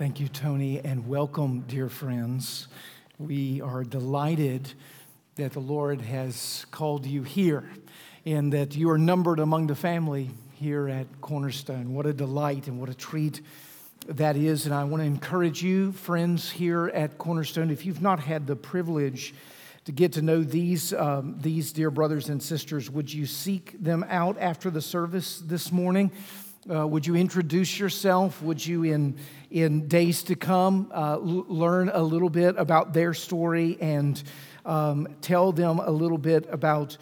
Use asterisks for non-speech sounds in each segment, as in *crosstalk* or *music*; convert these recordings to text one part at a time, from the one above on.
Thank you, Tony, and welcome, dear friends. We are delighted that the Lord has called you here and that you are numbered among the family here at Cornerstone. What a delight and what a treat that is. And I want to encourage you, friends here at Cornerstone, if you've not had the privilege to get to know these, um, these dear brothers and sisters, would you seek them out after the service this morning? Uh, would you introduce yourself? Would you, in, in days to come, uh, l- learn a little bit about their story and um, tell them a little bit about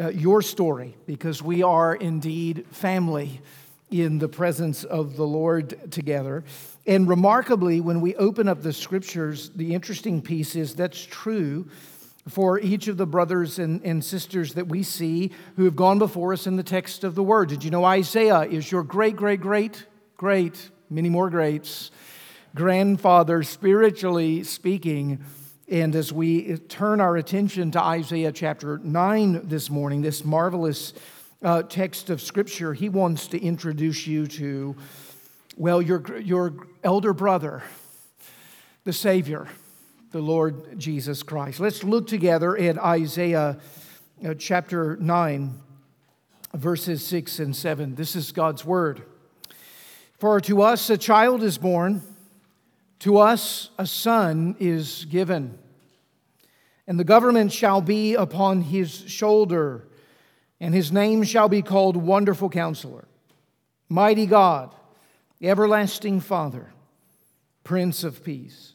uh, your story? Because we are indeed family in the presence of the Lord together. And remarkably, when we open up the scriptures, the interesting piece is that's true for each of the brothers and, and sisters that we see who have gone before us in the text of the word. Did you know Isaiah is your great, great, great, great, many more greats, grandfather, spiritually speaking? And as we turn our attention to Isaiah chapter 9 this morning, this marvelous uh, text of Scripture, he wants to introduce you to, well, your, your elder brother, the Savior the Lord Jesus Christ. Let's look together at Isaiah uh, chapter 9, verses 6 and 7. This is God's word. For to us a child is born, to us a son is given, and the government shall be upon his shoulder, and his name shall be called Wonderful Counselor, Mighty God, Everlasting Father, Prince of Peace.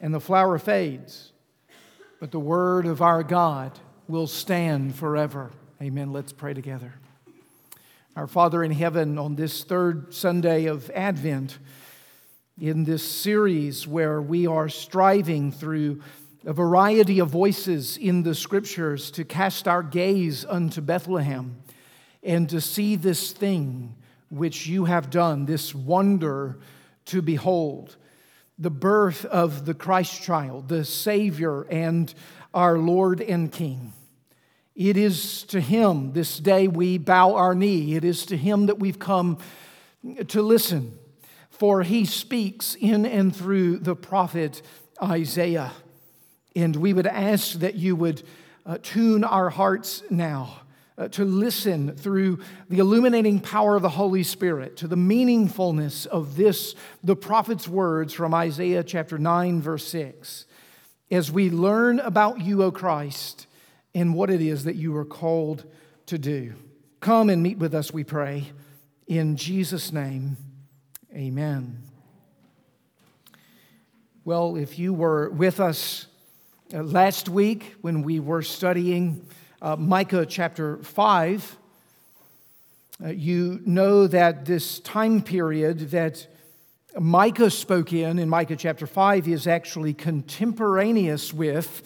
and the flower fades, but the word of our God will stand forever. Amen. Let's pray together. Our Father in heaven, on this third Sunday of Advent, in this series where we are striving through a variety of voices in the scriptures to cast our gaze unto Bethlehem and to see this thing which you have done, this wonder to behold the birth of the Christ child, the Savior and our Lord and King. It is to Him this day we bow our knee. It is to Him that we've come to listen, for He speaks in and through the prophet Isaiah. And we would ask that you would uh, tune our hearts now uh, to listen through the illuminating power of the Holy Spirit to the meaningfulness of this, the prophet's words from Isaiah chapter 9, verse 6, as we learn about you, O Christ, and what it is that you are called to do. Come and meet with us, we pray. In Jesus' name, amen. Well, if you were with us uh, last week when we were studying uh, Micah chapter 5, uh, you know that this time period that Micah spoke in, in Micah chapter 5, is actually contemporaneous with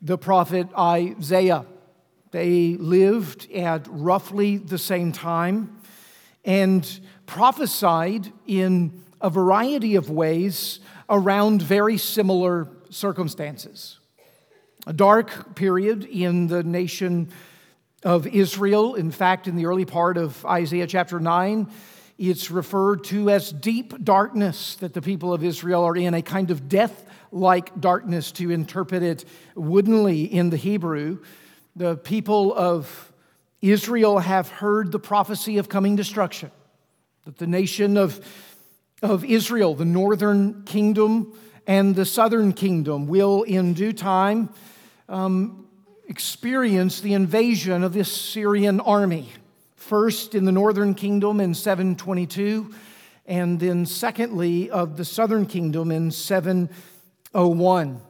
the prophet Isaiah. They lived at roughly the same time and prophesied in a variety of ways around very similar circumstances a dark period in the nation of Israel. In fact, in the early part of Isaiah chapter 9, it's referred to as deep darkness that the people of Israel are in, a kind of death like darkness to interpret it woodenly in the Hebrew. The people of Israel have heard the prophecy of coming destruction, that the nation of, of Israel, the northern kingdom, and the southern kingdom will in due time um, experience the invasion of this Assyrian army. First in the northern kingdom in 722, and then secondly of the southern kingdom in 701.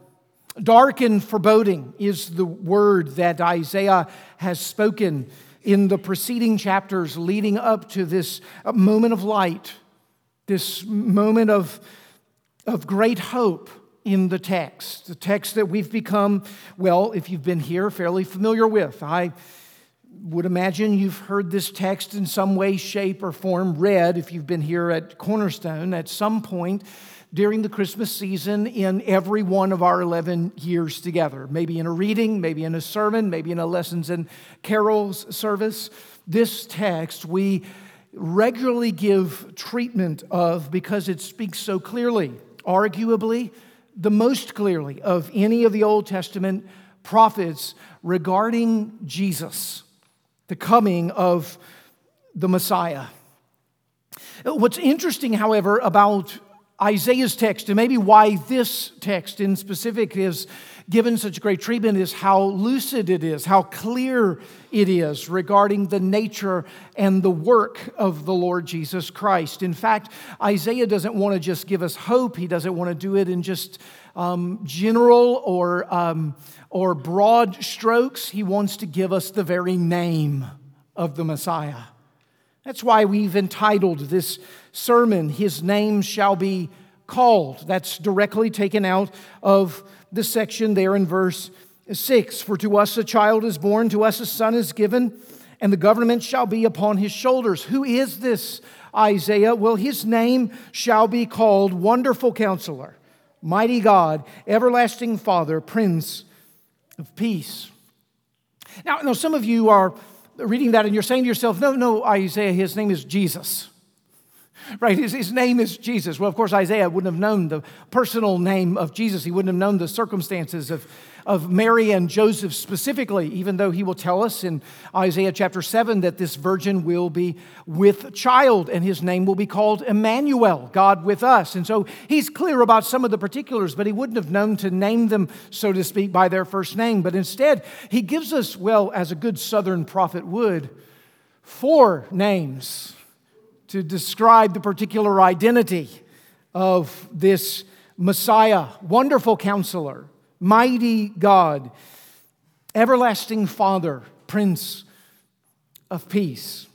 Dark and foreboding is the word that Isaiah has spoken in the preceding chapters leading up to this moment of light this moment of, of great hope in the text, the text that we've become, well, if you've been here, fairly familiar with. I would imagine you've heard this text in some way, shape, or form read if you've been here at Cornerstone at some point during the Christmas season in every one of our 11 years together. Maybe in a reading, maybe in a sermon, maybe in a lessons and carols service. This text we regularly give treatment of because it speaks so clearly, arguably, the most clearly of any of the Old Testament prophets regarding Jesus, the coming of the Messiah. What's interesting, however, about Isaiah's text, and maybe why this text in specific is given such great treatment, is how lucid it is, how clear it is regarding the nature and the work of the Lord Jesus Christ. In fact, Isaiah doesn't want to just give us hope, he doesn't want to do it in just um, general or, um, or broad strokes. He wants to give us the very name of the Messiah. That's why we've entitled this sermon, His Name Shall Be Called. That's directly taken out of the section there in verse 6. For to us a child is born, to us a son is given, and the government shall be upon his shoulders. Who is this Isaiah? Well, his name shall be called Wonderful Counselor, Mighty God, Everlasting Father, Prince of Peace. Now, now some of you are reading that and you're saying to yourself, no, no, Isaiah, his name is Jesus. Right? His, his name is Jesus. Well, of course, Isaiah wouldn't have known the personal name of Jesus. He wouldn't have known the circumstances of, of Mary and Joseph specifically, even though he will tell us in Isaiah chapter 7 that this virgin will be with child and his name will be called Emmanuel, God with us. And so he's clear about some of the particulars, but he wouldn't have known to name them, so to speak, by their first name. But instead, he gives us, well, as a good southern prophet would, four names to describe the particular identity of this Messiah, wonderful counselor, mighty God, everlasting Father, Prince of Peace.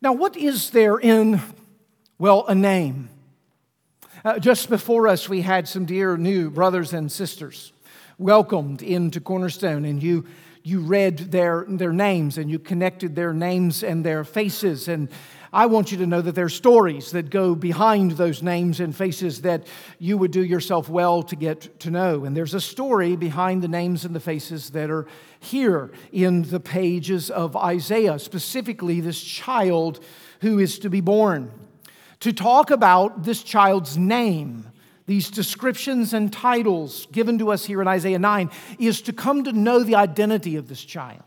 Now, what is there in, well, a name? Uh, just before us, we had some dear new brothers and sisters welcomed into Cornerstone, and you you read their, their names and you connected their names and their faces. And I want you to know that there are stories that go behind those names and faces that you would do yourself well to get to know. And there's a story behind the names and the faces that are here in the pages of Isaiah, specifically this child who is to be born. To talk about this child's name these descriptions and titles given to us here in Isaiah 9 is to come to know the identity of this child.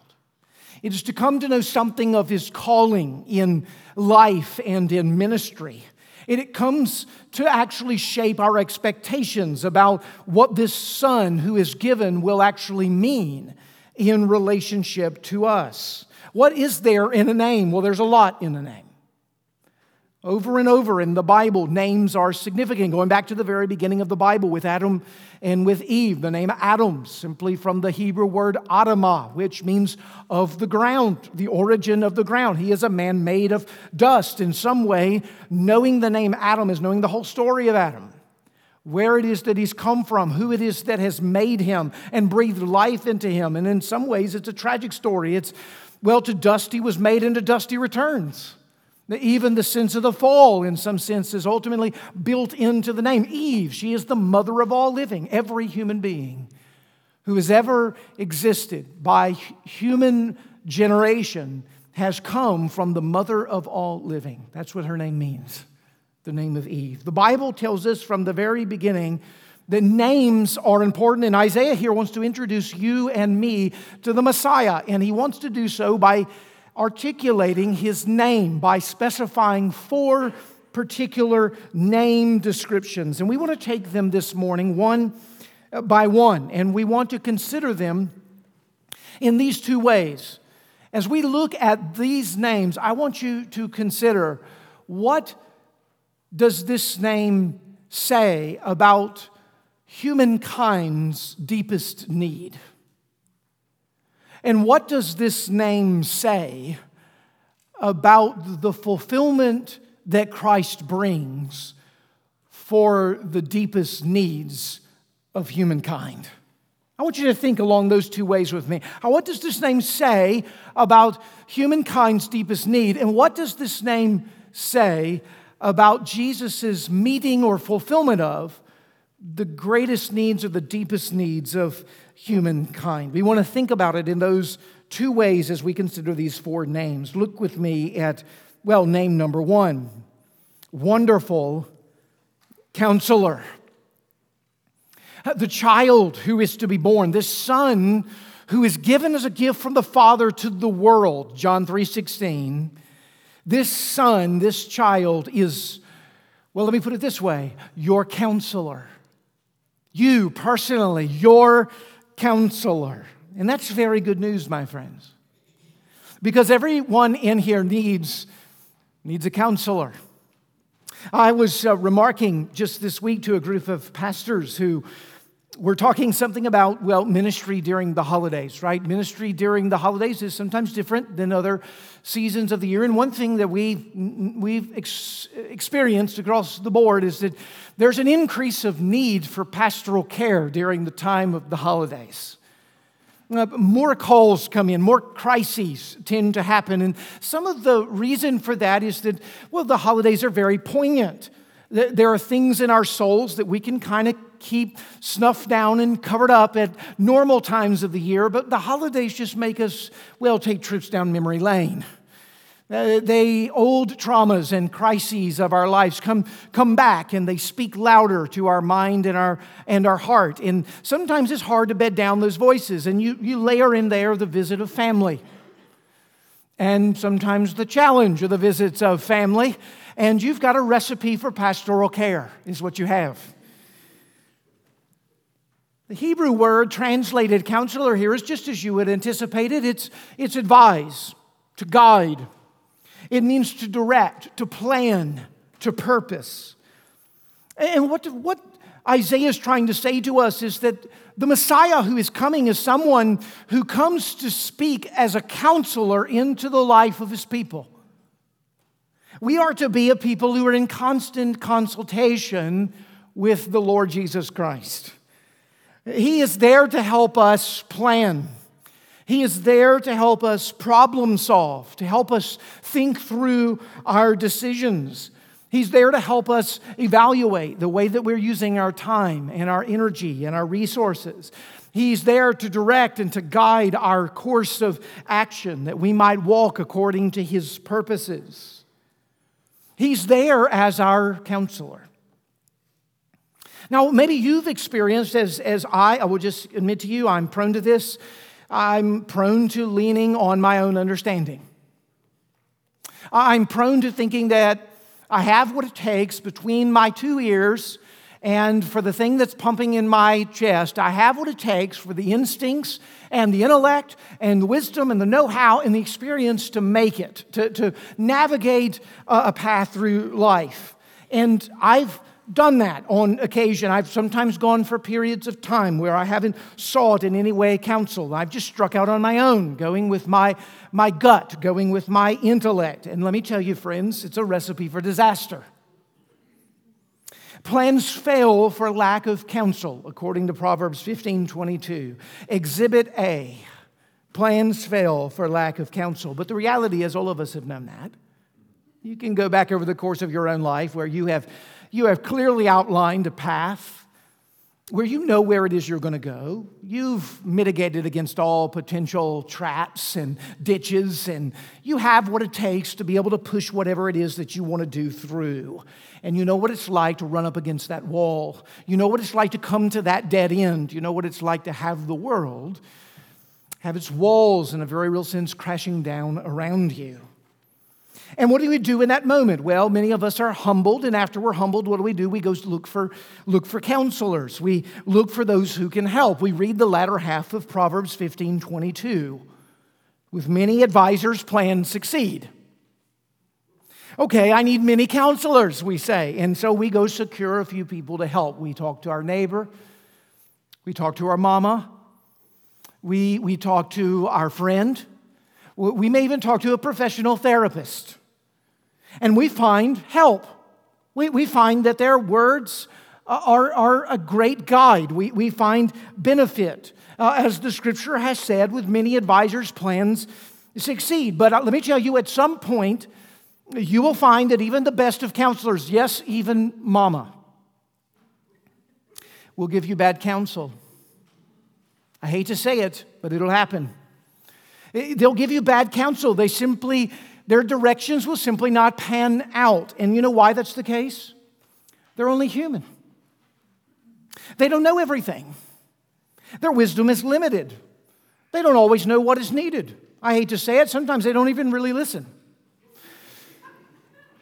It is to come to know something of his calling in life and in ministry. And it comes to actually shape our expectations about what this son who is given will actually mean in relationship to us. What is there in a name? Well, there's a lot in a name. Over and over in the Bible, names are significant. Going back to the very beginning of the Bible with Adam and with Eve, the name Adam, simply from the Hebrew word Adamah, which means of the ground, the origin of the ground. He is a man made of dust. In some way, knowing the name Adam is knowing the whole story of Adam where it is that he's come from, who it is that has made him and breathed life into him. And in some ways, it's a tragic story. It's, well, to dust he was made, and to dust he returns. Even the sense of the fall, in some sense, is ultimately built into the name. Eve, she is the mother of all living, every human being who has ever existed by human generation has come from the mother of all living. That's what her name means, the name of Eve. The Bible tells us from the very beginning that names are important, and Isaiah here wants to introduce you and me to the Messiah, and he wants to do so by articulating his name by specifying four particular name descriptions. And we want to take them this morning one by one, and we want to consider them in these two ways. As we look at these names, I want you to consider what does this name say about humankind's deepest need? And what does this name say about the fulfillment that Christ brings for the deepest needs of humankind. I want you to think along those two ways with me. What does this name say about humankind's deepest need? And what does this name say about Jesus' meeting or fulfillment of the greatest needs or the deepest needs of humankind? We want to think about it in those two ways as we consider these four names. Look with me at, well, name number one Wonderful Counselor. The child who is to be born, this son who is given as a gift from the Father to the world, John 3:16. This son, this child is well, let me put it this way, your counselor. You personally, your counselor. And that's very good news, my friends. Because everyone in here needs, needs a counselor. I was uh, remarking just this week to a group of pastors who were talking something about, well, ministry during the holidays, right? Ministry during the holidays is sometimes different than other seasons of the year. And one thing that we've, we've ex- experienced across the board is that there's an increase of need for pastoral care during the time of the holidays. Uh, more calls come in, more crises tend to happen. And some of the reason for that is that, well, the holidays are very poignant. There are things in our souls that we can kind of keep snuffed down and covered up at normal times of the year, but the holidays just make us, well, take trips down memory lane. Uh, they old traumas and crises of our lives come, come back and they speak louder to our mind and our, and our heart. And sometimes it's hard to bed down those voices. And you, you layer in there the visit of family. And sometimes the challenge of the visits of family. And you've got a recipe for pastoral care, is what you have. The Hebrew word translated counselor here is just as you would anticipate it. It's, it's advise, to guide, it means to direct, to plan, to purpose. And what, what Isaiah is trying to say to us is that the Messiah who is coming is someone who comes to speak as a counselor into the life of his people. We are to be a people who are in constant consultation with the Lord Jesus Christ. He is there to help us plan. He is there to help us problem solve, to help us think through our decisions. He's there to help us evaluate the way that we're using our time and our energy and our resources. He's there to direct and to guide our course of action that we might walk according to His purposes. He's there as our counselor. Now, maybe you've experienced, as, as I, I will just admit to you, I'm prone to this. I'm prone to leaning on my own understanding. I'm prone to thinking that I have what it takes between my two ears and for the thing that's pumping in my chest. I have what it takes for the instincts and the intellect and the wisdom and the know how and the experience to make it, to, to navigate a path through life. And I've done that on occasion. I've sometimes gone for periods of time where I haven't sought in any way counsel. I've just struck out on my own, going with my, my gut, going with my intellect. And let me tell you, friends, it's a recipe for disaster. Plans fail for lack of counsel, according to Proverbs 15 22. Exhibit A plans fail for lack of counsel. But the reality is, all of us have known that. You can go back over the course of your own life where you have you have clearly outlined a path where you know where it is you're going to go. You've mitigated against all potential traps and ditches, and you have what it takes to be able to push whatever it is that you want to do through. And you know what it's like to run up against that wall. You know what it's like to come to that dead end. You know what it's like to have the world have its walls, in a very real sense, crashing down around you. And what do we do in that moment? Well, many of us are humbled, and after we're humbled, what do we do? We go look for, look for counselors. We look for those who can help. We read the latter half of Proverbs 15 22. With many advisors, plans succeed. Okay, I need many counselors, we say. And so we go secure a few people to help. We talk to our neighbor, we talk to our mama, we, we talk to our friend, we may even talk to a professional therapist. And we find help. We, we find that their words are, are a great guide. We, we find benefit. Uh, as the scripture has said, with many advisors, plans succeed. But uh, let me tell you, at some point, you will find that even the best of counselors, yes, even mama, will give you bad counsel. I hate to say it, but it'll happen. They'll give you bad counsel. They simply, their directions will simply not pan out. And you know why that's the case? They're only human. They don't know everything. Their wisdom is limited. They don't always know what is needed. I hate to say it, sometimes they don't even really listen.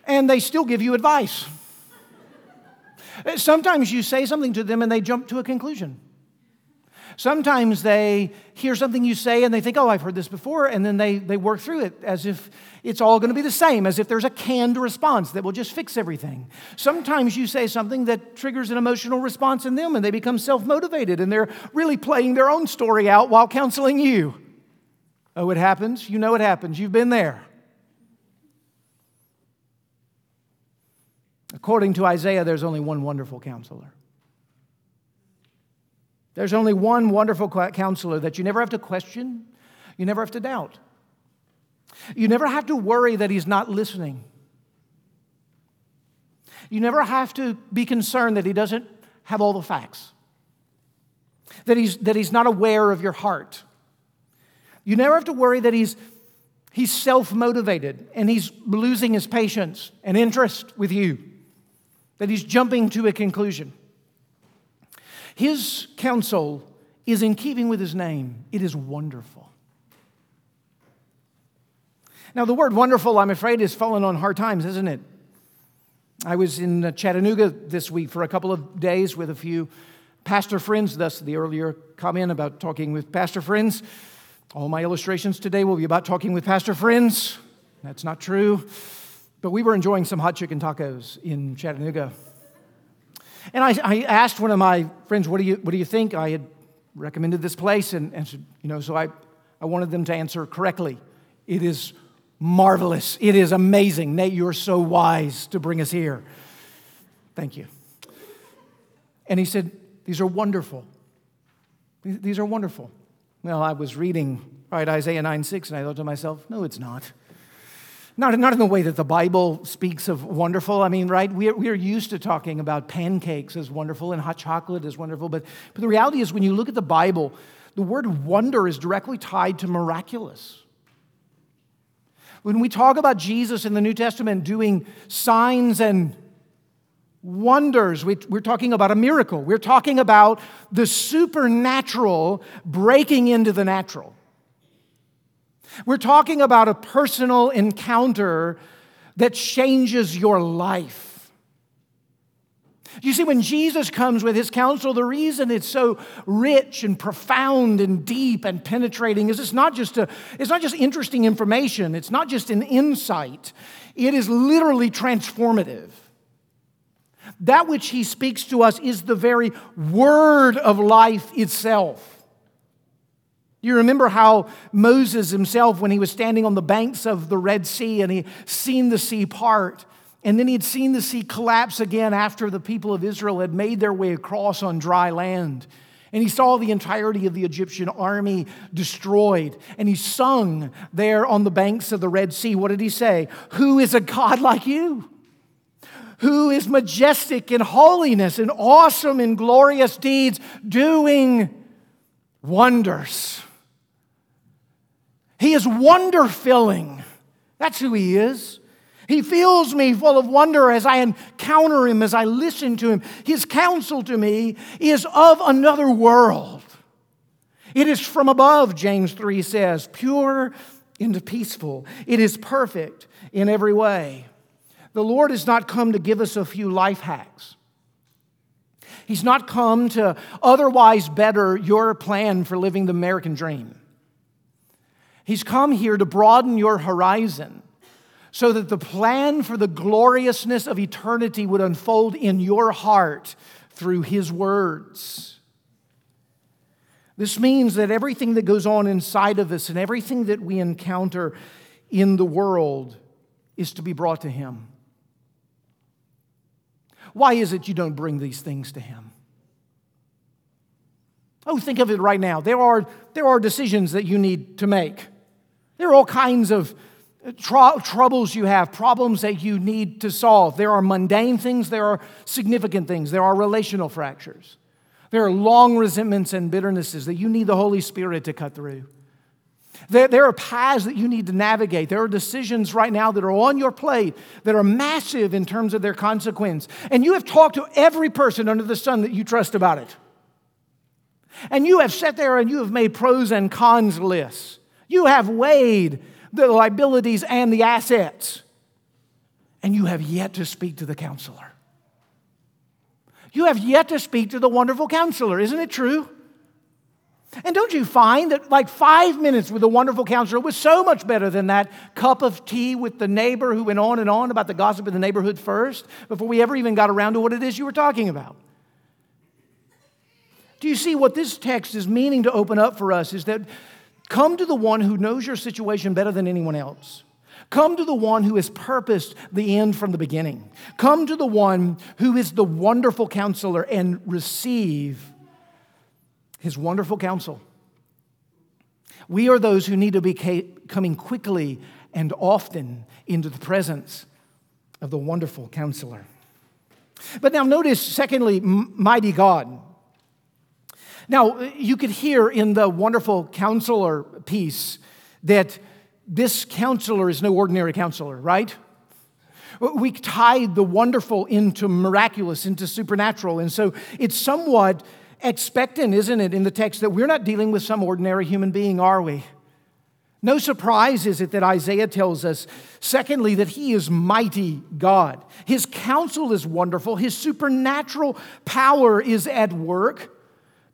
And they still give you advice. Sometimes you say something to them and they jump to a conclusion. Sometimes they hear something you say and they think, oh, I've heard this before, and then they, they work through it as if it's all going to be the same, as if there's a canned response that will just fix everything. Sometimes you say something that triggers an emotional response in them and they become self motivated and they're really playing their own story out while counseling you. Oh, it happens. You know it happens. You've been there. According to Isaiah, there's only one wonderful counselor. There's only one wonderful counselor that you never have to question, you never have to doubt. You never have to worry that he's not listening. You never have to be concerned that he doesn't have all the facts, that he's, that he's not aware of your heart. You never have to worry that he's, he's self motivated and he's losing his patience and interest with you, that he's jumping to a conclusion. His counsel is in keeping with his name. It is wonderful. Now, the word wonderful, I'm afraid, is fallen on hard times, isn't it? I was in Chattanooga this week for a couple of days with a few pastor friends. Thus, the earlier comment about talking with pastor friends. All my illustrations today will be about talking with pastor friends. That's not true. But we were enjoying some hot chicken tacos in Chattanooga. And I, I, asked one of my friends, what do, you, what do you think? I had recommended this place, and, and you know, so I, I wanted them to answer correctly. It is marvelous. It is amazing. Nate, you're so wise to bring us here. Thank you. And he said, These are wonderful. These are wonderful. Well, I was reading right, Isaiah 9 6, and I thought to myself, No, it's not. Not, not in the way that the Bible speaks of wonderful. I mean, right? We are, we are used to talking about pancakes as wonderful and hot chocolate as wonderful. But, but the reality is, when you look at the Bible, the word wonder is directly tied to miraculous. When we talk about Jesus in the New Testament doing signs and wonders, we, are talking about a miracle. We're talking about the supernatural breaking into the natural. We're talking about a personal encounter that changes your life. You see, when Jesus comes with his counsel, the reason it's so rich and profound and deep and penetrating is it's not just, a, it's not just interesting information, it's not just an insight, it is literally transformative. That which he speaks to us is the very word of life itself. You remember how Moses himself, when he was standing on the banks of the Red Sea and he seen the sea part, and then he had seen the sea collapse again after the people of Israel had made their way across on dry land. And he saw the entirety of the Egyptian army destroyed. And he sung there on the banks of the Red Sea. What did he say? Who is a God like you? Who is majestic in holiness and awesome in glorious deeds, doing wonders? He is wonder filling. That's who He is. He fills me full of wonder as I encounter Him, as I listen to Him. His counsel to me is of another world. It is from above, James 3 says, pure and peaceful. It is perfect in every way. The Lord has not come to give us a few life hacks. He's not come to otherwise better your plan for living the American dream. He's come here to broaden your horizon so that the plan for the gloriousness of eternity would unfold in your heart through His words. This means that everything that goes on inside of us and everything that we encounter in the world is to be brought to Him. Why is it you don't bring these things to Him? Oh, think of it right now. There are, there are decisions that you need to make. There are all kinds of uh, tr- troubles you have, problems that you need to solve. There are mundane things, there are significant things, there are relational fractures. There are long resentments and bitternesses that you need the Holy Spirit to cut through. There, there are paths that you need to navigate. There are decisions right now that are on your plate that are massive in terms of their consequence. And you have talked to every person under the sun that you trust about it. And you have sat there and you have made pros and cons lists. You have weighed the liabilities and the assets. And you have yet to speak to the counselor. You have yet to speak to the wonderful counselor. Isn't it true? And don't you find that like five minutes with the wonderful counselor was so much better than that cup of tea with the neighbor who went on and on about the gossip in the neighborhood first before we ever even got around to what it is you were talking about? Do you see what this text is meaning to open up for us? Is that come to the one who knows your situation better than anyone else. Come to the one who has purposed the end from the beginning. Come to the one who is the wonderful counselor and receive his wonderful counsel. We are those who need to be coming quickly and often into the presence of the wonderful counselor. But now, notice, secondly, mighty God. Now, you could hear in the wonderful counselor piece that this counselor is no ordinary counselor, right? We tied the wonderful into miraculous, into supernatural. And so it's somewhat expectant, isn't it, in the text that we're not dealing with some ordinary human being, are we? No surprise is it that Isaiah tells us, secondly, that he is mighty God. His counsel is wonderful, his supernatural power is at work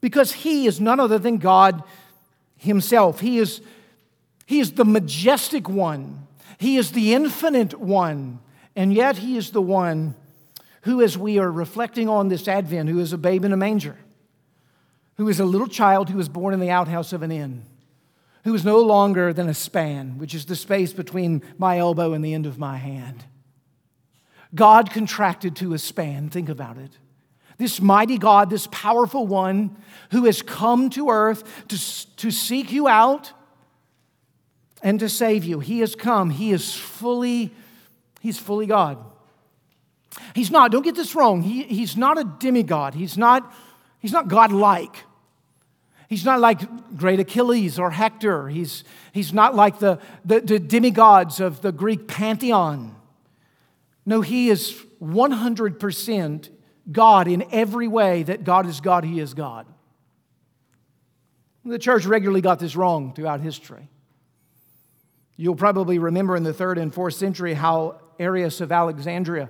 because he is none other than God himself. He is, he is the majestic one, he is the infinite one, and yet he is the one who, as we are reflecting on this Advent, who is a babe in a manger, who is a little child who was born in the outhouse of an inn, who is no longer than a span, which is the space between my elbow and the end of my hand. God contracted to a span, think about it. This mighty God, this powerful one who has come to earth to, to seek you out and to save you. He has come. He is fully, he's fully God. He's not, don't get this wrong, he, he's not a demigod. He's not, he's not God-like. He's not like great Achilles or Hector. He's, he's not like the, the, the demigods of the Greek pantheon. No, he is 100% God in every way that God is God, He is God. The church regularly got this wrong throughout history. You'll probably remember in the third and fourth century how Arius of Alexandria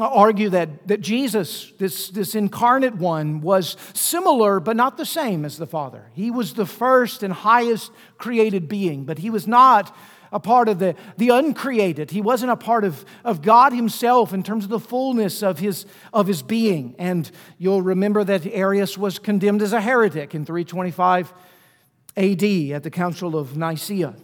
uh, argued that, that Jesus, this, this incarnate one, was similar but not the same as the Father. He was the first and highest created being, but he was not a part of the, the uncreated. He wasn't a part of, of God himself in terms of the fullness of his, of his being. And you'll remember that Arius was condemned as a heretic in 325 AD at the Council of Nicaea.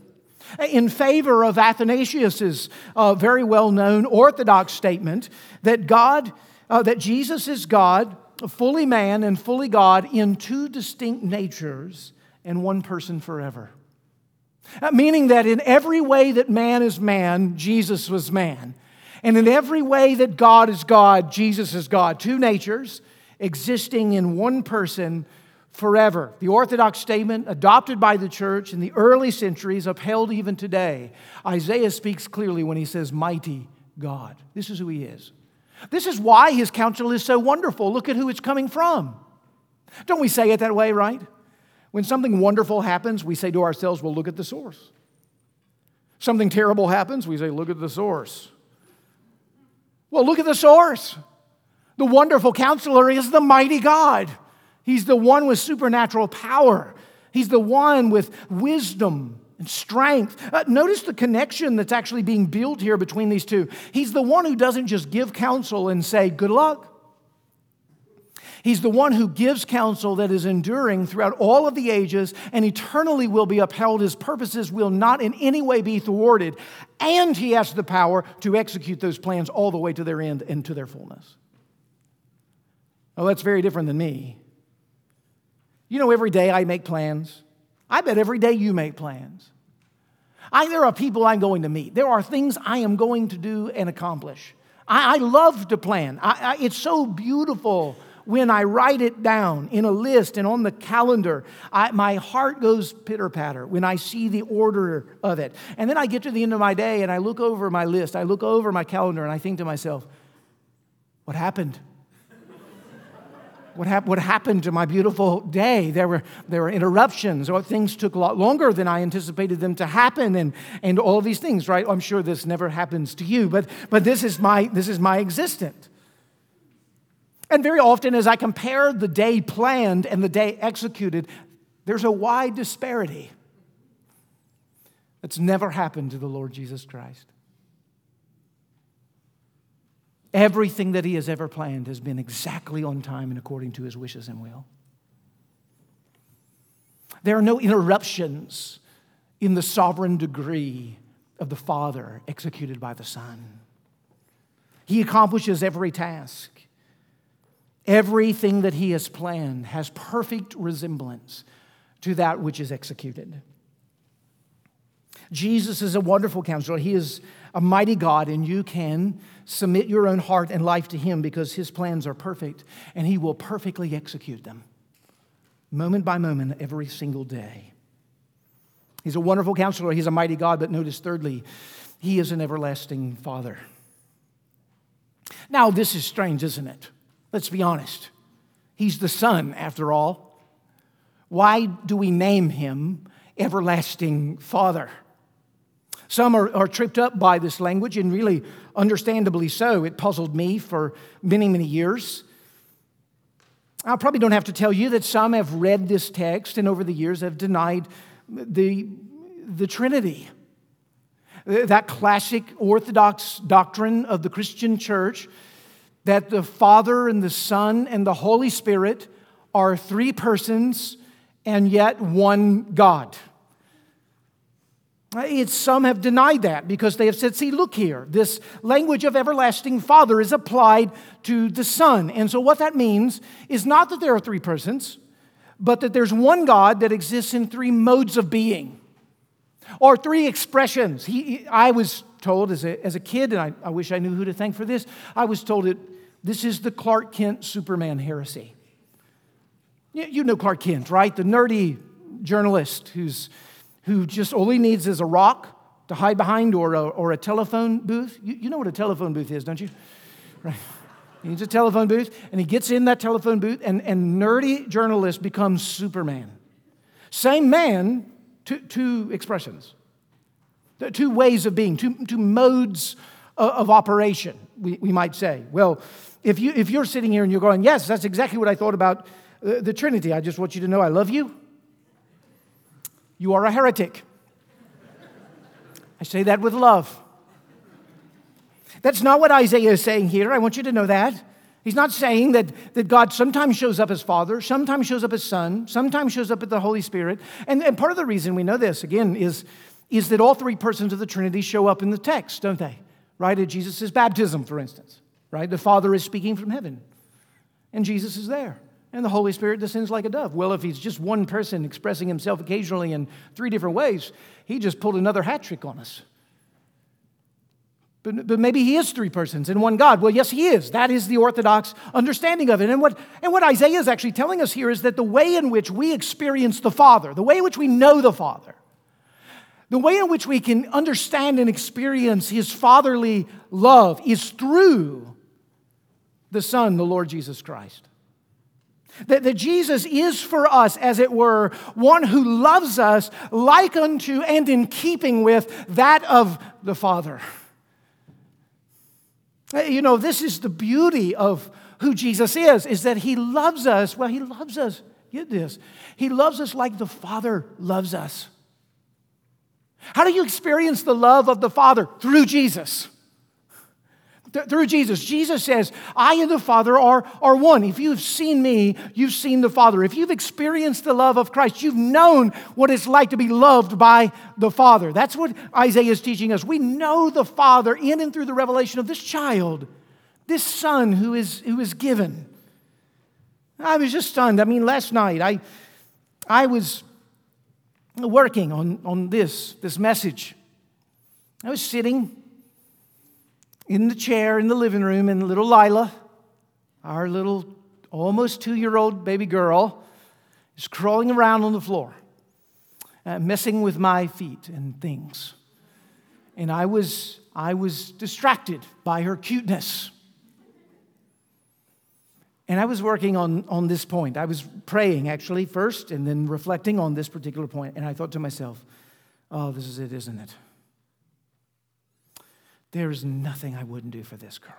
In favor of Athanasius's uh, very well known Orthodox statement that God, uh, that Jesus is God, fully man and fully God in two distinct natures and one person forever. Meaning that in every way that man is man, Jesus was man. And in every way that God is God, Jesus is God. Two natures existing in one person forever. The Orthodox statement, adopted by the church in the early centuries, upheld even today. Isaiah speaks clearly when he says, Mighty God. This is who he is. This is why his counsel is so wonderful. Look at who it's coming from. Don't we say it that way, right? When something wonderful happens, we say to ourselves, well, look at the source. Something terrible happens, we say, look at the source. Well, look at the source. The wonderful counselor is the mighty God. He's the one with supernatural power. He's the one with wisdom and strength. Uh, notice the connection that's actually being built here between these two. He's the one who doesn't just give counsel and say, good luck. He's the one who gives counsel that is enduring throughout all of the ages and eternally will be upheld. His purposes will not in any way be thwarted. And he has the power to execute those plans all the way to their end and to their fullness. Oh, that's very different than me. You know, every day I make plans. I bet every day you make plans. I, there are people I'm going to meet. There are things I am going to do and accomplish. I, I love to plan. I, it's so beautiful when I write it down in a list and on the calendar, I, my heart goes pitter patter when I see the order of it. And then I get to the end of my day and I look over my list, I look over my calendar, and I think to myself, what happened? What, hap- what happened to my beautiful day? There were, there were interruptions, or things took a lot longer than I anticipated them to happen, and, and all these things, right? I'm sure this never happens to you, but, but this, is my, this is my existence. And very often, as I compare the day planned and the day executed, there's a wide disparity that's never happened to the Lord Jesus Christ. Everything that he has ever planned has been exactly on time and according to his wishes and will. There are no interruptions in the sovereign degree of the Father executed by the Son. He accomplishes every task. Everything that he has planned has perfect resemblance to that which is executed. Jesus is a wonderful counselor. He is a mighty God, and you can submit your own heart and life to him because his plans are perfect, and he will perfectly execute them moment by moment every single day. He's a wonderful counselor. He's a mighty God, but notice, thirdly, he is an everlasting Father. Now, this is strange, isn't it? Let's be honest. He's the Son, after all. Why do we name him Everlasting Father? Some are, are, tripped up by this language, and really understandably so. It puzzled me for many, many years. I probably don't have to tell you that some have read this text and over the years have denied the, the Trinity. That classic Orthodox doctrine of the Christian church that the Father and the Son and the Holy Spirit are three persons and yet one God. It's, some have denied that because they have said, see, look here, this language of everlasting Father is applied to the Son. And so, what that means is not that there are three persons, but that there's one God that exists in three modes of being or three expressions. He, I was told as a, as a kid, and I, I wish I knew who to thank for this, I was told it this is the Clark Kent Superman heresy. You know Clark Kent, right? The nerdy journalist who's, who just all he needs is a rock to hide behind or a, or a telephone booth. You, you know what a telephone booth is, don't you? Right. He needs a telephone booth, and he gets in that telephone booth, and, and nerdy journalist becomes Superman. Same man, two, two expressions, two ways of being, two, two modes of, of operation, we, we might say. Well, if, you, if you're sitting here and you're going, Yes, that's exactly what I thought about the, the Trinity, I just want you to know I love you. You are a heretic. I say that with love. That's not what Isaiah is saying here. I want you to know that. He's not saying that, that God sometimes shows up as Father, sometimes shows up as Son, sometimes shows up as the Holy Spirit. And, and part of the reason we know this, again, is, is that all three persons of the Trinity show up in the text, don't they? Right? At Jesus' baptism, for instance right? The Father is speaking from heaven, and Jesus is there. And the Holy Spirit descends like a dove. Well, if he's just one person expressing himself occasionally in three different ways, he just pulled another hat trick on us. But, but maybe he is three persons in one God. Well, yes, he is. That is the Orthodox understanding of it. And what, and what Isaiah is actually telling us here is that the way in which we experience the Father, the way in which we know the Father, the way in which we can understand and experience his fatherly love is through the Son, the Lord Jesus Christ. That, that Jesus is for us, as it were, one who loves us like unto and in keeping with that of the Father. You know, this is the beauty of who Jesus is, is that he loves us. Well, he loves us. Get this. He loves us like the Father loves us. How do you experience the love of the Father? Through Jesus. Through Jesus. Jesus says, I and the Father are, are one. If you've seen me, you've seen the Father. If you've experienced the love of Christ, you've known what it's like to be loved by the Father. That's what Isaiah is teaching us. We know the Father in and through the revelation of this child, this son who is, who is given. I was just stunned. I mean, last night I, I was working on, on this, this message. I was sitting in the chair in the living room, and little Lila, our little almost two year old baby girl, is crawling around on the floor, uh, messing with my feet and things. And I was, I was distracted by her cuteness. And I was working on, on this point. I was praying actually first and then reflecting on this particular point. And I thought to myself, oh, this is it, isn't it? There's nothing I wouldn't do for this girl.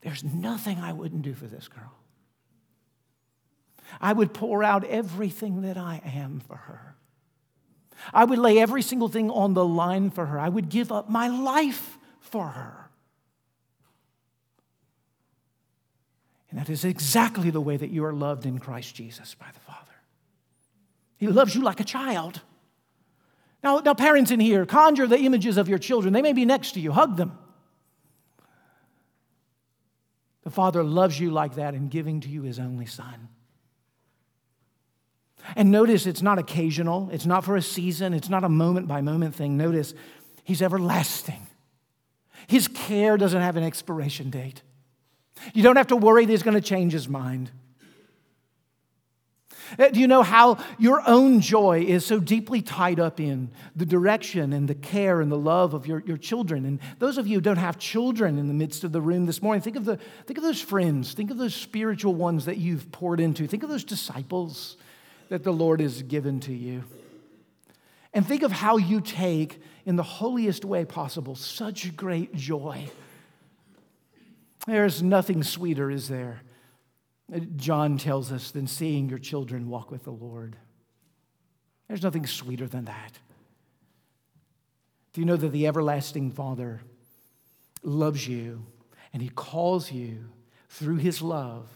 There's nothing I wouldn't do for this girl. I would pour out everything that I am for her. I would lay every single thing on the line for her. I would give up my life for her. And that is exactly the way that you are loved in Christ Jesus by the Father. He loves you like a child. Now, now, parents in here, conjure the images of your children. They may be next to you, hug them. The Father loves you like that in giving to you His only Son. And notice it's not occasional, it's not for a season, it's not a moment by moment thing. Notice He's everlasting. His care doesn't have an expiration date. You don't have to worry that He's going to change His mind. Uh, do you know how your own joy is so deeply tied up in the direction and the care and the love of your, your children? And those of you who don't have children in the midst of the room this morning, think of, the, think of those friends, think of those spiritual ones that you've poured into, think of those disciples that the Lord has given to you. And think of how you take, in the holiest way possible, such great joy. There's nothing sweeter, is there? John tells us, than seeing your children walk with the Lord. There's nothing sweeter than that. Do you know that the everlasting Father loves you and He calls you through His love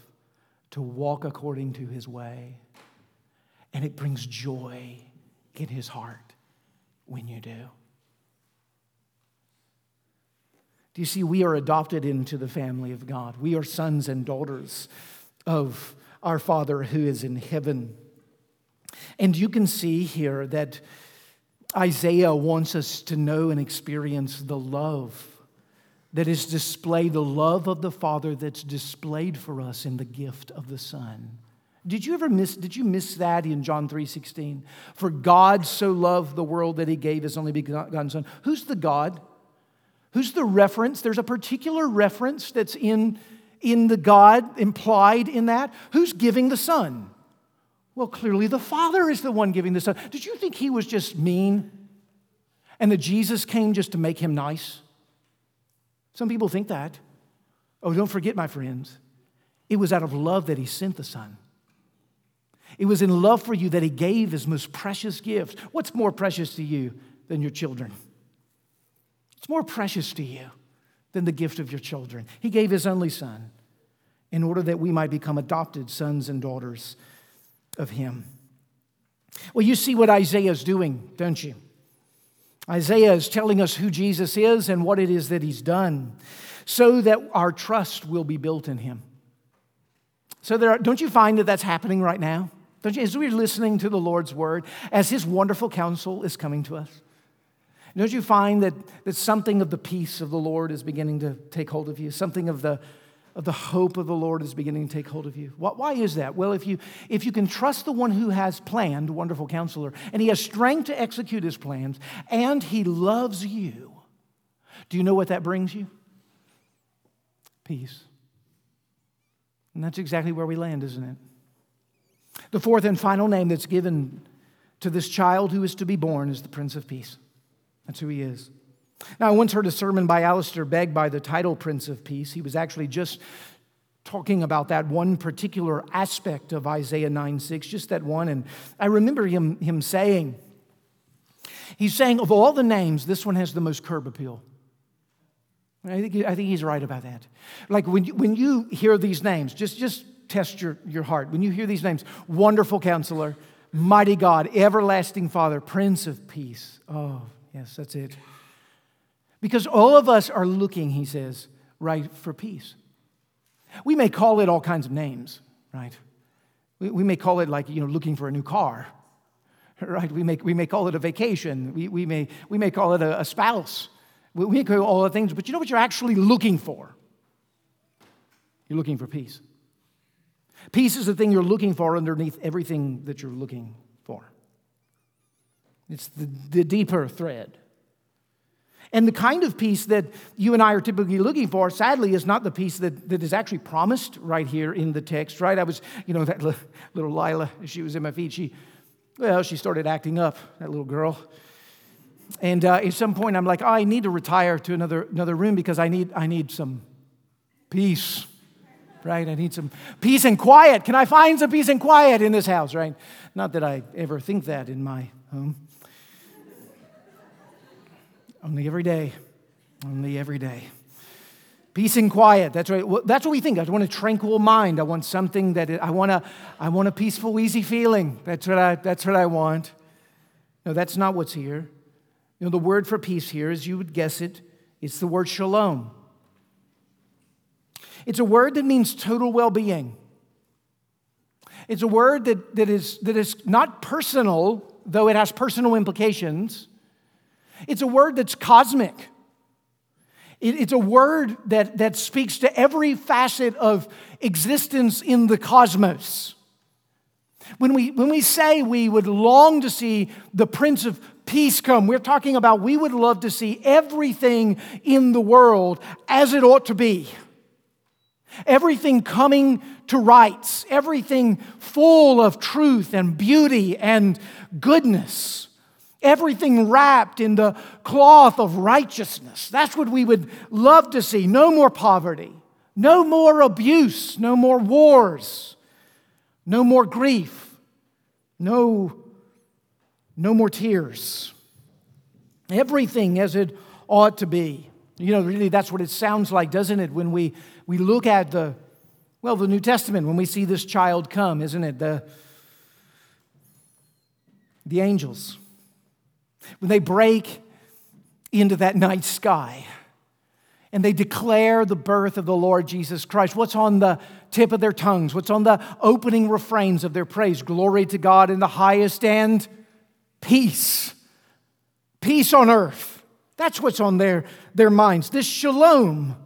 to walk according to His way? And it brings joy in His heart when you do. Do you see, we are adopted into the family of God. We are sons and daughters of our Father who is in heaven. And you can see here that Isaiah wants us to know and experience the love that is displayed, the love of the Father that's displayed for us in the gift of the Son. Did you ever miss, did you miss that in John 3:16? For God so loved the world that he gave his only begotten Son. Who's the God? Who's the reference? There's a particular reference that's in in the God implied in that? Who's giving the Son? Well, clearly the Father is the one giving the Son. Did you think he was just mean and that Jesus came just to make him nice? Some people think that. Oh, don't forget, my friends, it was out of love that he sent the Son. It was in love for you that he gave his most precious gift. What's more precious to you than your children? It's more precious to you than the gift of your children. He gave his only son in order that we might become adopted sons and daughters of him. Well, you see what Isaiah is doing, don't you? Isaiah is telling us who Jesus is and what it is that he's done so that our trust will be built in him. So there are, don't you find that that's happening right now? Don't you, as we're listening to the Lord's word, as his wonderful counsel is coming to us? Don't you find that, that something of the peace of the Lord is beginning to take hold of you? Something of the, of the hope of the Lord is beginning to take hold of you. Why is that? Well, if you, if you can trust the one who has planned, wonderful counselor, and he has strength to execute his plans, and he loves you, do you know what that brings you? Peace. And that's exactly where we land, isn't it? The fourth and final name that's given to this child who is to be born is the Prince of Peace. That's who he is. Now, I once heard a sermon by Alistair Begg by the title Prince of Peace. He was actually just talking about that one particular aspect of Isaiah 9 6, just that one. And I remember him, him saying, he's saying, of all the names, this one has the most curb appeal. I think, I think he's right about that. Like when you, when you hear these names, just, just test your, your heart. When you hear these names, wonderful counselor, mighty God, everlasting Father, Prince of Peace. Oh, yes, that's it. Because all of us are looking, he says, right, for peace. We may call it all kinds of names, right? We, we may call it like, you know, looking for a new car, *laughs* right? We may, we may call it a vacation. We, we, may, we may call it a, a spouse. We, we may call all the things, but you know what you're actually looking for? You're looking for peace. Peace is the thing you're looking for underneath everything that you're looking for. It's the, the deeper thread. And the kind of peace that you and I are typically looking for, sadly, is not the peace that, that is actually promised right here in the text, right? I was, you know, that little Lila, she was in my feet. She, well, she started acting up, that little girl. And uh, at some point, I'm like, oh, I need to retire to another, another room because I need, I need some peace, right? I need some peace and quiet. Can I find some peace and quiet in this house, right? Not that I ever think that in my home. Only every day. Only every day. Peace and quiet. That's right. That's what we think. I want a tranquil mind. I want something that I want a, I want a peaceful, easy feeling. That's what I, that's what I want. No, that's not what's here. You know, the word for peace here, as you would guess it, it's the word shalom. It's a word that means total well being. It's a word that, that, is, that is not personal, though it has personal implications. It's a word that's cosmic. It's a word that, that speaks to every facet of existence in the cosmos. When we, when we say we would long to see the Prince of Peace come, we're talking about we would love to see everything in the world as it ought to be. Everything coming to rights, everything full of truth and beauty and goodness everything wrapped in the cloth of righteousness. That's what we would love to see. No more poverty, no more abuse, no more wars, no more grief, no, no more tears. Everything as it ought to be. You know, really, that's what it sounds like, doesn't it, when we, we look at the, well, the New Testament, when we see this child come, isn't it? The, the angels when they break into that night sky and they declare the birth of the Lord Jesus Christ. What's on the tip of their tongues? What's on the opening refrains of their praise? Glory to God in the highest and peace. Peace on earth. That's what's on their, their minds. This shalom.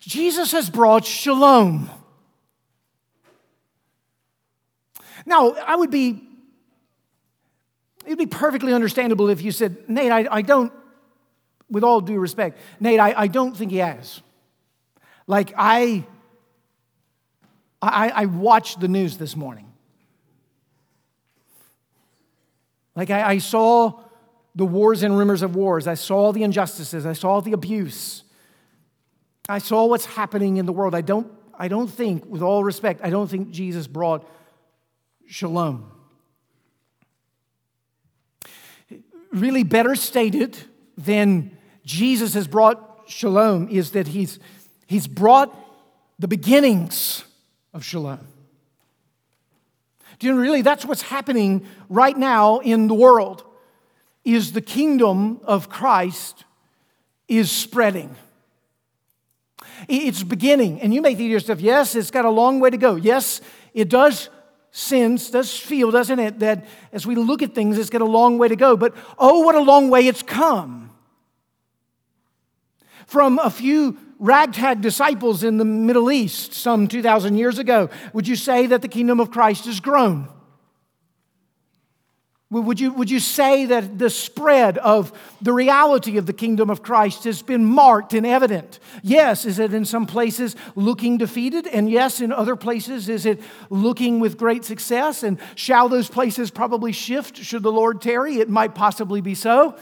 Jesus has brought shalom. Now, I would be it'd be perfectly understandable if you said, Nate, I, I don't, with all due respect, Nate, I, I don't think he has. Like, I, I, I watched the news this morning. Like, I, I saw the wars and rumors of wars. I saw the injustices. I saw the abuse. I saw what's happening in the world. I don't, I don't think, with all respect, I don't think Jesus brought shalom. Really better stated than Jesus has brought shalom is that he's, he's brought the beginnings of shalom. Do you know, really, that's what's happening right now in the world, is the kingdom of Christ is spreading. It's beginning. And you may think to yourself, yes, it's got a long way to go. Yes, it does sense, does feel, doesn't it, that as we look at things, it's got a long way to go. But oh, what a long way it's come. From a few ragtag disciples in the Middle East some 2,000 years ago, would you say that the kingdom of Christ has grown? Would you, would you say that the spread of the reality of the kingdom of Christ has been marked and evident? Yes, is it in some places looking defeated? And yes, in other places, is it looking with great success? And shall those places probably shift should the Lord tarry? It might possibly be so.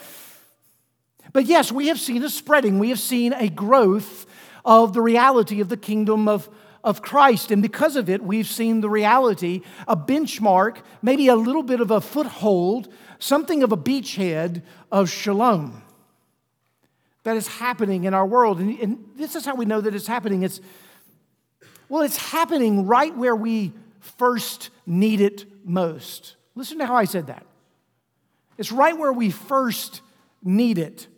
But yes, we have seen a spreading, we have seen a growth of the reality of the kingdom of of Christ. And because of it, we've seen the reality, a benchmark, maybe a little bit of a foothold, something of a beachhead of shalom. that is happening in our world. And, and this is how we know that it's happening. It's, well, it's happening right where we first need it most. Listen to how I said that. It's right where we first need it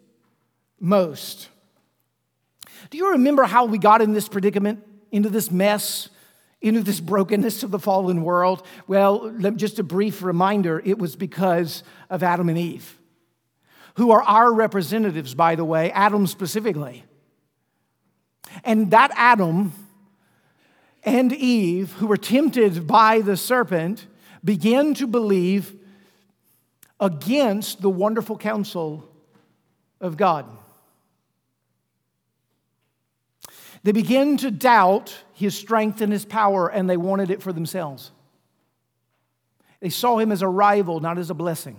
most. Do you remember how we got in this predicament, into this mess, into this brokenness of the fallen world? Well, just a brief reminder it was because of Adam and Eve, who are our representatives, by the way, Adam specifically. And that Adam and Eve, who were tempted by the serpent, began to believe against the wonderful counsel of God. They began to doubt his strength and his power, and they wanted it for themselves. They saw him as a rival, not as a blessing.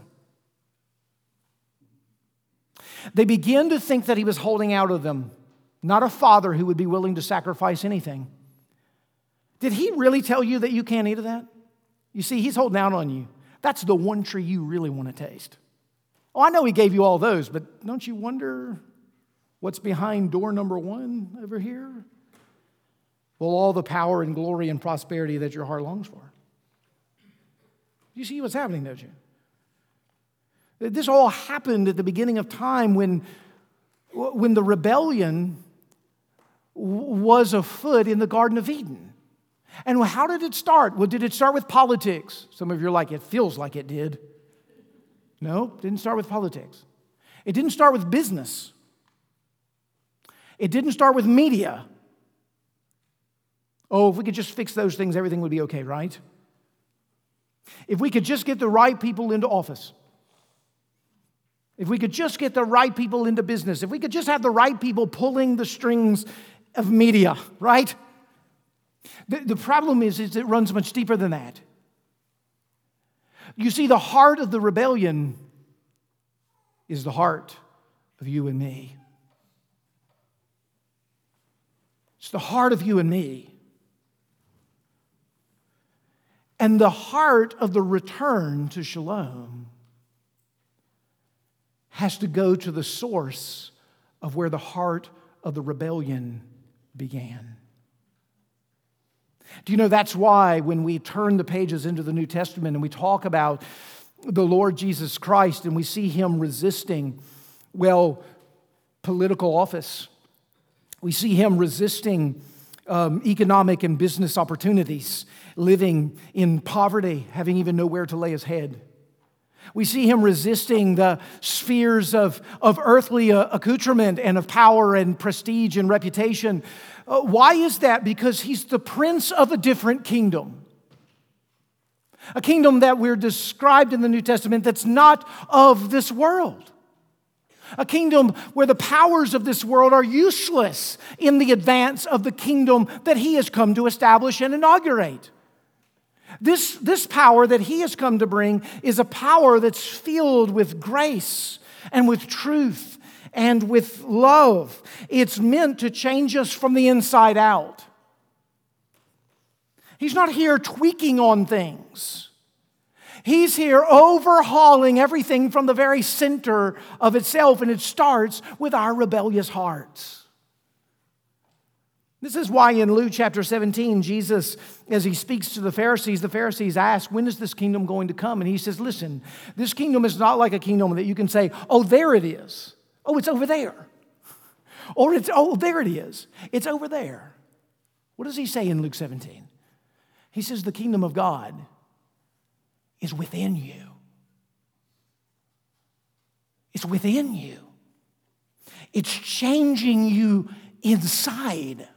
They began to think that he was holding out of them, not a father who would be willing to sacrifice anything. Did he really tell you that you can't eat of that? You see, he's holding out on you. That's the one tree you really want to taste. Oh, I know he gave you all those, but don't you wonder what's behind door number one over here? Well, all the power and glory and prosperity that your heart longs for. You see what's happening, don't you? This all happened at the beginning of time when, when the rebellion was afoot in the Garden of Eden. And how did it start? Well, did it start with politics? Some of you are like, it feels like it did. No, it didn't start with politics. It didn't start with business. It didn't start with media. Oh, if we could just fix those things, everything would be okay, right? If we could just get the right people into office, if we could just get the right people into business, if we could just have the right people pulling the strings of media, right? The, the problem is, is it runs much deeper than that. You see, the heart of the rebellion is the heart of you and me. It's the heart of you and me. And the heart of the return to shalom has to go to the source of where the heart of the rebellion began. Do you know that's why when we turn the pages into the New Testament and we talk about the Lord Jesus Christ and we see him resisting, well, political office, we see him resisting um, economic and business opportunities, living in poverty, having even nowhere to lay his head. We see him resisting the spheres of, of earthly uh, accoutrement and of power and prestige and reputation. Uh, why is that? Because he's the prince of a different kingdom. A kingdom that we're described in the New Testament that's not of this world. A kingdom where the powers of this world are useless in the advance of the kingdom that he has come to establish and inaugurate. This, this power that he has come to bring is a power that's filled with grace and with truth and with love. It's meant to change us from the inside out. He's not here tweaking on things. He's here overhauling everything from the very center of itself, and it starts with our rebellious hearts. This is why in Luke chapter 17, Jesus, as he speaks to the Pharisees, the Pharisees ask, When is this kingdom going to come? And he says, Listen, this kingdom is not like a kingdom that you can say, Oh, there it is. Oh, it's over there. Or it's, oh, there it is. It's over there. What does he say in Luke 17? He says, The kingdom of God is within you. It's within you. It's changing you inside.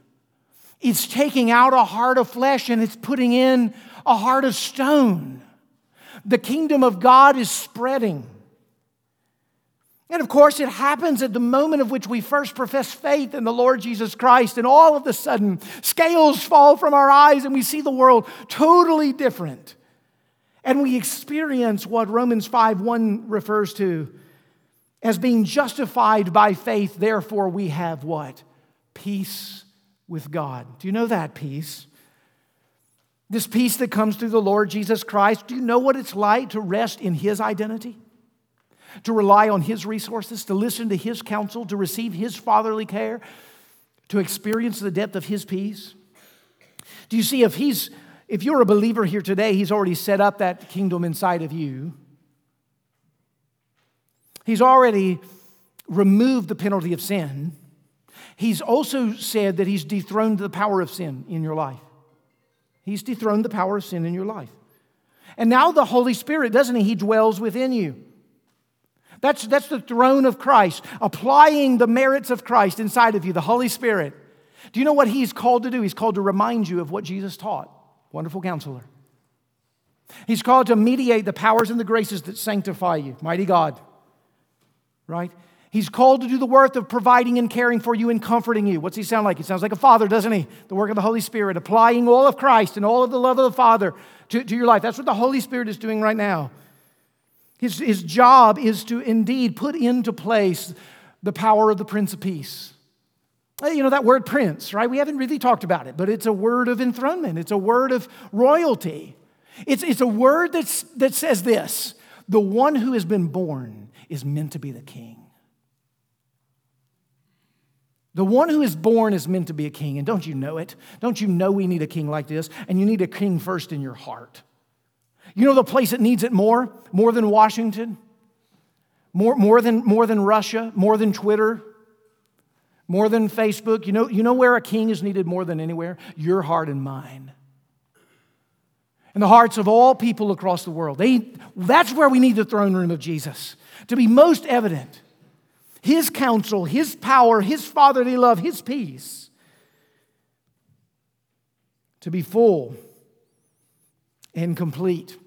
It's taking out a heart of flesh and it's putting in a heart of stone. The kingdom of God is spreading. And of course, it happens at the moment of which we first profess faith in the Lord Jesus Christ, and all of a sudden, scales fall from our eyes and we see the world totally different. And we experience what Romans 5 1 refers to as being justified by faith. Therefore, we have what? Peace with God. Do you know that peace? This peace that comes through the Lord Jesus Christ. Do you know what it's like to rest in His identity? to rely on His resources, to listen to His counsel, to receive His fatherly care, to experience the depth of His peace? Do you see if He's if you're a believer here today, He's already set up that kingdom inside of you. He's already removed the penalty of sin. He's also said that He's dethroned the power of sin in your life. He's dethroned the power of sin in your life. And now the Holy Spirit, doesn't He? He dwells within you. That's, that's the throne of Christ, applying the merits of Christ inside of you, the Holy Spirit. Do you know what He's called to do? He's called to remind you of what Jesus taught. Wonderful counselor. He's called to mediate the powers and the graces that sanctify you. Mighty God. Right? He's called to do the work of providing and caring for you and comforting you. What's he sound like? He sounds like a father, doesn't he? The work of the Holy Spirit, applying all of Christ and all of the love of the Father to, to your life. That's what the Holy Spirit is doing right now. His, his job is to indeed put into place the power of the Prince of Peace. Uh, you know, that word prince, right? We haven't really talked about it, but it's a word of enthronement, it's a word of royalty. It's, it's a word that's, that says this the one who has been born is meant to be the king. The one who is born is meant to be a king, and don't you know it? Don't you know we need a king like this? And you need a king first in your heart. You know the place that needs it more? More than Washington? More, more, than, more than Russia? More than Twitter? More than Facebook? You know, you know where a king is needed more than anywhere? Your heart and mine. In the hearts of all people across the world. They, that's where we need the throne room of Jesus to be most evident. His counsel, His power, His fatherly love, His peace. To be full and complete.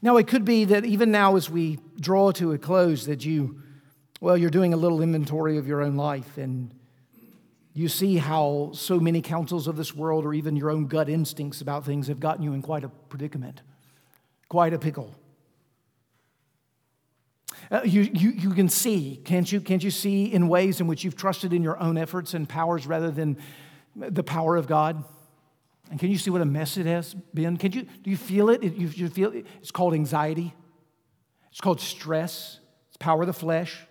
Now, it could be that even now, as we draw to a close, that you, well, you're doing a little inventory of your own life and you see how so many counsels of this world or even your own gut instincts about things have gotten you in quite a predicament, quite a pickle. Uh, you, you, you can see, can't you? Can't you see in ways in which you've trusted in your own efforts and powers rather than the power of God? And can you see what a mess it has been? Can you, do you feel it? You, you feel it? It's called anxiety. It's called stress. It's power of the flesh.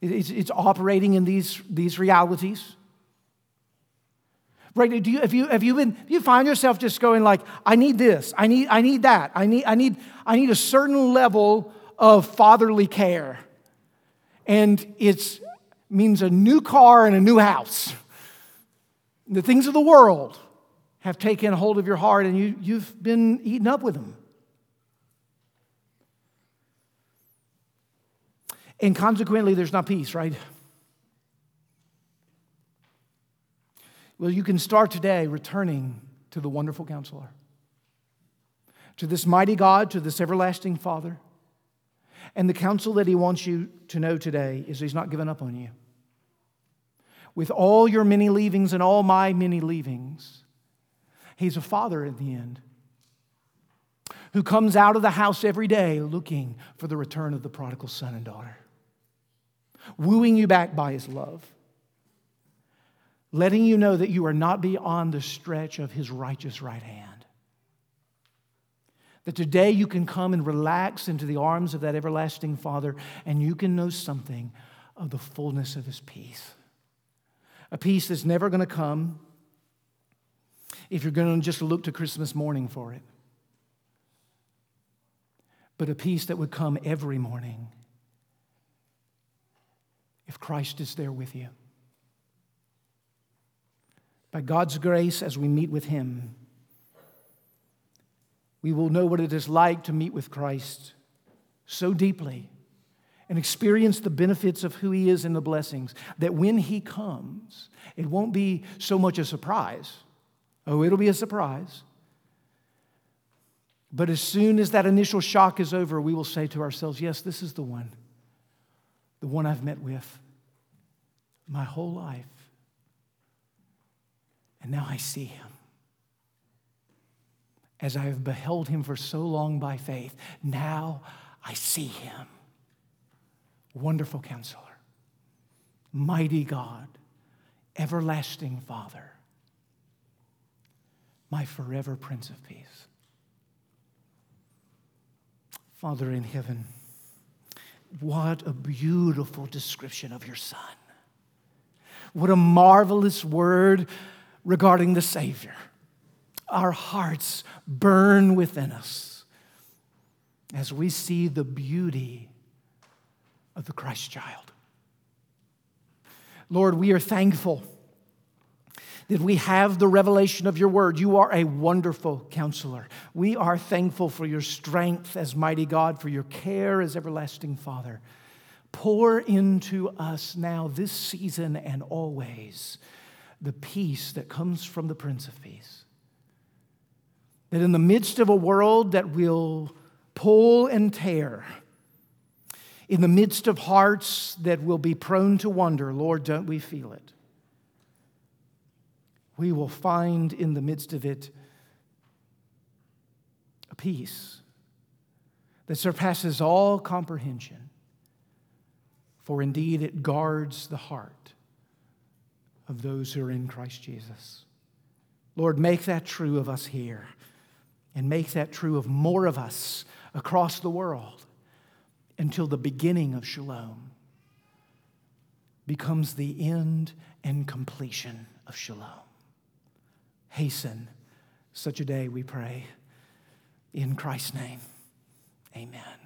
It's, it's operating in these, these realities. Right? Do you, have, you, have you been, you find yourself just going like, I need this, I need, I need that, I need, I need, I need a certain level of fatherly care. And it means a new car and a new house. The things of the world have taken hold of your heart and you, you've been eaten up with them. And consequently, there's not peace, right? Well, you can start today returning to the wonderful counselor, to this mighty God, to this everlasting Father and the counsel that he wants you to know today is he's not given up on you. With all your many leavings and all my many leavings, he's a father in the end who comes out of the house every day looking for the return of the prodigal son and daughter, wooing you back by his love, letting you know that you are not beyond the stretch of his righteous right hand. That today you can come and relax into the arms of that everlasting Father and you can know something of the fullness of His peace. A peace that's never going to come if you're going to just look to Christmas morning for it, but a peace that would come every morning if Christ is there with you. By God's grace, as we meet with Him, we will know what it is like to meet with Christ so deeply and experience the benefits of who He is and the blessings that when He comes, it won't be so much a surprise. Oh, it'll be a surprise. But as soon as that initial shock is over, we will say to ourselves, Yes, this is the one, the one I've met with my whole life. And now I see Him as I have beheld him for so long by faith. Now I see him. Wonderful counselor, mighty God, everlasting Father, my forever Prince of Peace. Father in heaven, what a beautiful description of your Son. What a marvelous word regarding the Savior. Our hearts burn within us as we see the beauty of the Christ child. Lord, we are thankful that we have the revelation of your word. You are a wonderful counselor. We are thankful for your strength as mighty God, for your care as everlasting Father. Pour into us now, this season and always, the peace that comes from the Prince of Peace. That in the midst of a world that will pull and tear, in the midst of hearts that will be prone to wonder, Lord, don't we feel it? We will find in the midst of it a peace that surpasses all comprehension, for indeed it guards the heart of those who are in Christ Jesus. Lord, make that true of us here and make that true of more of us across the world until the beginning of shalom becomes the end and completion of shalom. Hasten such a day, we pray. In Christ's name, amen.